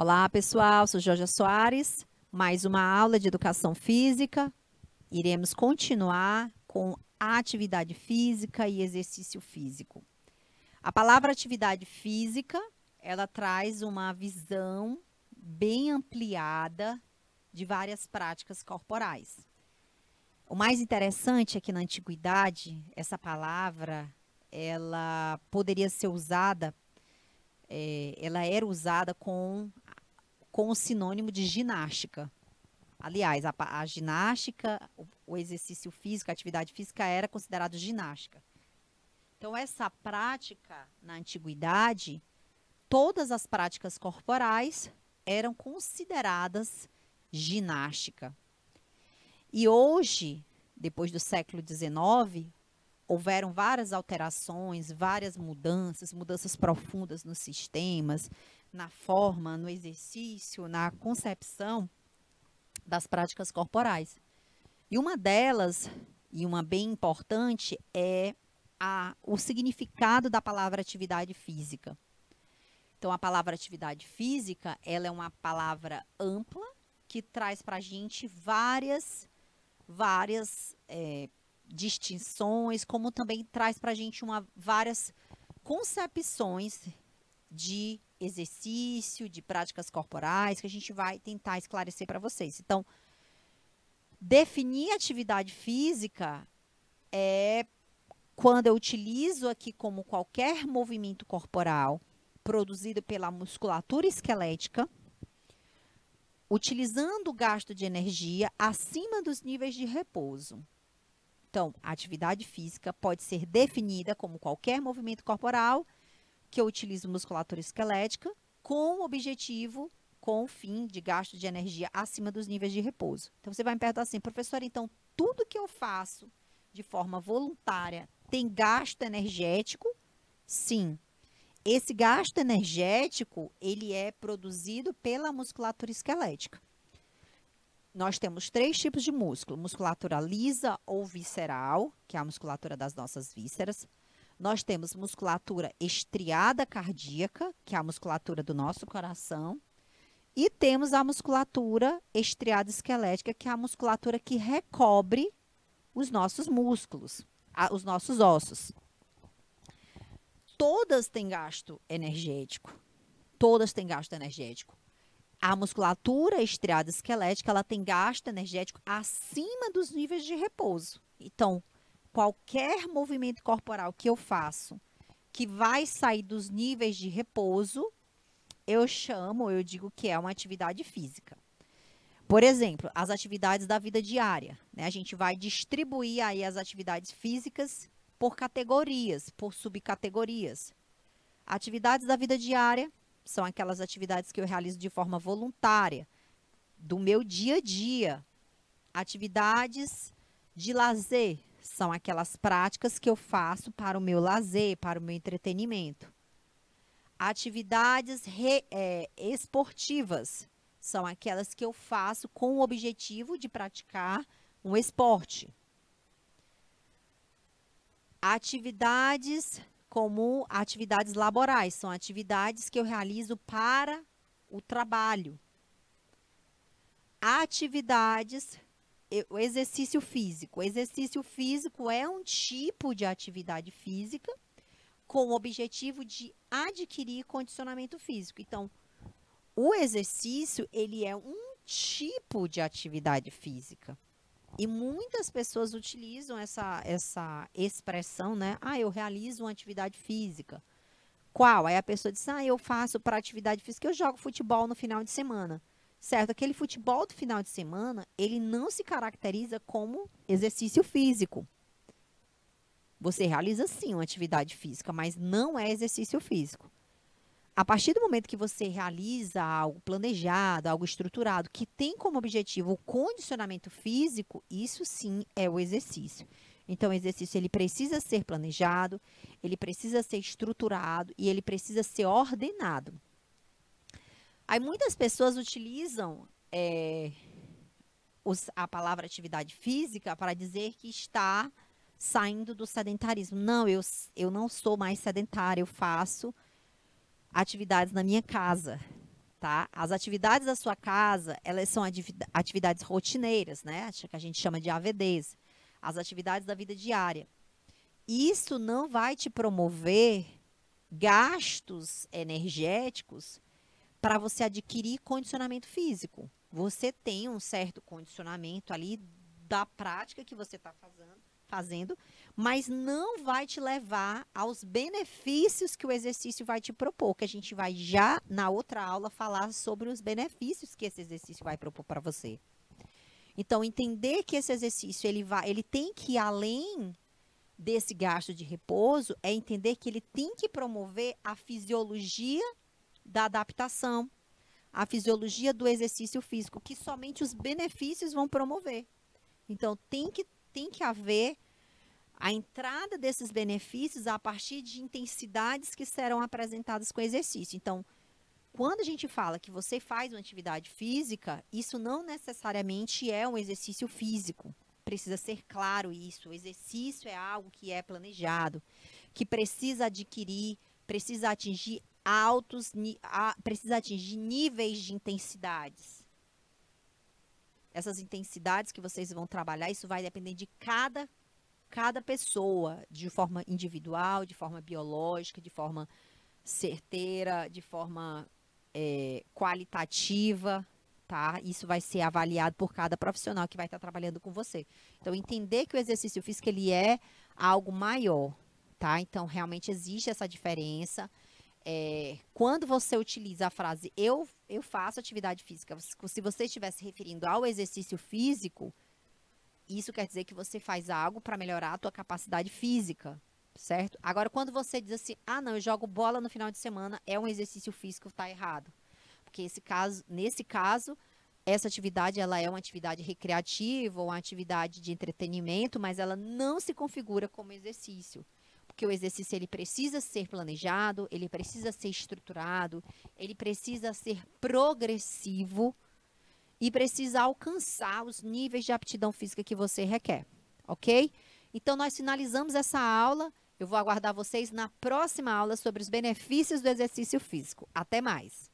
Olá, pessoal. Sou Jorge Soares. Mais uma aula de educação física. Iremos continuar com atividade física e exercício físico. A palavra atividade física, ela traz uma visão bem ampliada de várias práticas corporais. O mais interessante é que na antiguidade, essa palavra, ela poderia ser usada, é, ela era usada com com o sinônimo de ginástica. Aliás, a, a ginástica, o, o, exercício físico, a atividade física era considerado ginástica. Então, essa prática, na antiguidade, todas as práticas corporais eram consideradas ginástica. E hoje, depois do século XIX, houveram várias alterações, várias mudanças, mudanças profundas nos sistemas, na forma, no exercício, na concepção das práticas corporais. E uma delas, e uma bem importante, é a, o significado da palavra atividade física. Então, a palavra atividade física, ela é uma palavra ampla que traz para a gente várias, várias é, distinções, como também traz para a gente uma, várias concepções de exercício, de práticas corporais, que a gente vai tentar esclarecer para vocês. Então, definir atividade física é quando eu utilizo aqui como qualquer movimento corporal produzido pela musculatura esquelética, utilizando o gasto de energia acima dos níveis de repouso. Então, a atividade física pode ser definida como qualquer movimento corporal que eu utilizo musculatura esquelética com o objetivo, com o fim de gasto de energia acima dos níveis de repouso. Então, você vai me perguntar assim, professora, então, tudo que eu faço de forma voluntária tem gasto energético? Sim. Esse gasto energético, ele é produzido pela musculatura esquelética. Nós temos três tipos de músculo: musculatura lisa ou visceral, que é a musculatura das nossas vísceras, nós temos musculatura estriada cardíaca, que é a musculatura do nosso coração, e temos a musculatura estriada esquelética, que é a musculatura que recobre os nossos músculos, os nossos ossos. Todas têm gasto energético. Todas têm gasto energético. A musculatura estriada esquelética, ela tem gasto energético acima dos níveis de repouso. Então, qualquer movimento corporal que eu faço que vai sair dos níveis de repouso, eu chamo, eu digo que é uma atividade física. Por exemplo, as atividades da vida diária. Né? A gente vai distribuir aí as atividades físicas por categorias, por subcategorias. Atividades da vida diária são aquelas atividades que eu realizo de forma voluntária, do meu dia a dia. Atividades de lazer, são aquelas práticas que eu faço para o meu lazer, para o meu entretenimento. Atividades re, é, esportivas são aquelas que eu faço com o objetivo de praticar um esporte. Atividades como atividades laborais são atividades que eu realizo para o trabalho. Atividades o exercício físico. O exercício físico é um tipo de atividade física com o objetivo de adquirir condicionamento físico. Então, o exercício, ele é um tipo de atividade física. E muitas pessoas utilizam essa, essa expressão, né? Ah, eu realizo uma atividade física. Qual? Aí a pessoa diz, ah, eu faço para atividade física, eu jogo futebol no final de semana certo? Aquele futebol do final de semana, ele não se caracteriza como exercício físico. Você realiza sim uma atividade física, mas não é exercício físico. A partir do momento que você realiza algo planejado, algo estruturado, que tem como objetivo o condicionamento físico, isso sim é o exercício. Então, o exercício ele precisa ser planejado, ele precisa ser estruturado e ele precisa ser ordenado. Aí muitas pessoas utilizam é, os, a palavra atividade física para dizer que está saindo do sedentarismo. Não, eu, eu não sou mais sedentária, eu faço atividades na minha casa. tá? As atividades da sua casa, elas são atividades rotineiras, né? Que a gente chama de AVDs. As atividades da vida diária. Isso não vai te promover gastos energéticos para você adquirir condicionamento físico. Você tem um certo condicionamento ali da prática que você está fazendo, fazendo, mas não vai te levar aos benefícios que o exercício vai te propor, que a gente vai já na outra aula falar sobre os benefícios que esse exercício vai propor para você. Então, entender que esse exercício ele vai, ele tem que ir além desse gasto de repouso é entender que ele tem que promover a fisiologia da adaptação, a fisiologia do exercício físico, que somente os benefícios vão promover. Então, tem que, tem que haver a entrada desses benefícios a partir de intensidades que serão apresentadas com o exercício. Então, quando a gente fala que você faz uma atividade física, isso não necessariamente é um exercício físico precisa ser claro isso. O exercício é algo que é planejado, que precisa adquirir, precisa atingir altos, precisa atingir níveis de intensidades. Essas intensidades que vocês vão trabalhar, isso vai depender de cada cada pessoa, de forma individual, de forma biológica, de forma certeira, de forma é, qualitativa, tá? Isso vai ser avaliado por cada profissional que vai estar trabalhando com você. Então, entender que o exercício físico ele é algo maior, tá? Então, realmente existe essa diferença. É, quando você utiliza a frase eu, eu faço atividade física, se você estiver se referindo ao exercício físico, isso quer dizer que você faz algo para melhorar a tua capacidade física, certo? Agora, quando você diz assim, ah, não, eu jogo bola no final de semana, é um exercício físico, está errado porque esse caso, nesse caso, essa atividade ela é uma atividade recreativa ou uma atividade de entretenimento, mas ela não se configura como exercício. Porque o exercício ele precisa ser planejado, ele precisa ser estruturado, ele precisa ser progressivo e precisa alcançar os níveis de aptidão física que você requer, ok? Então, nós finalizamos essa aula. Eu vou aguardar vocês na próxima aula sobre os benefícios do exercício físico. Até mais!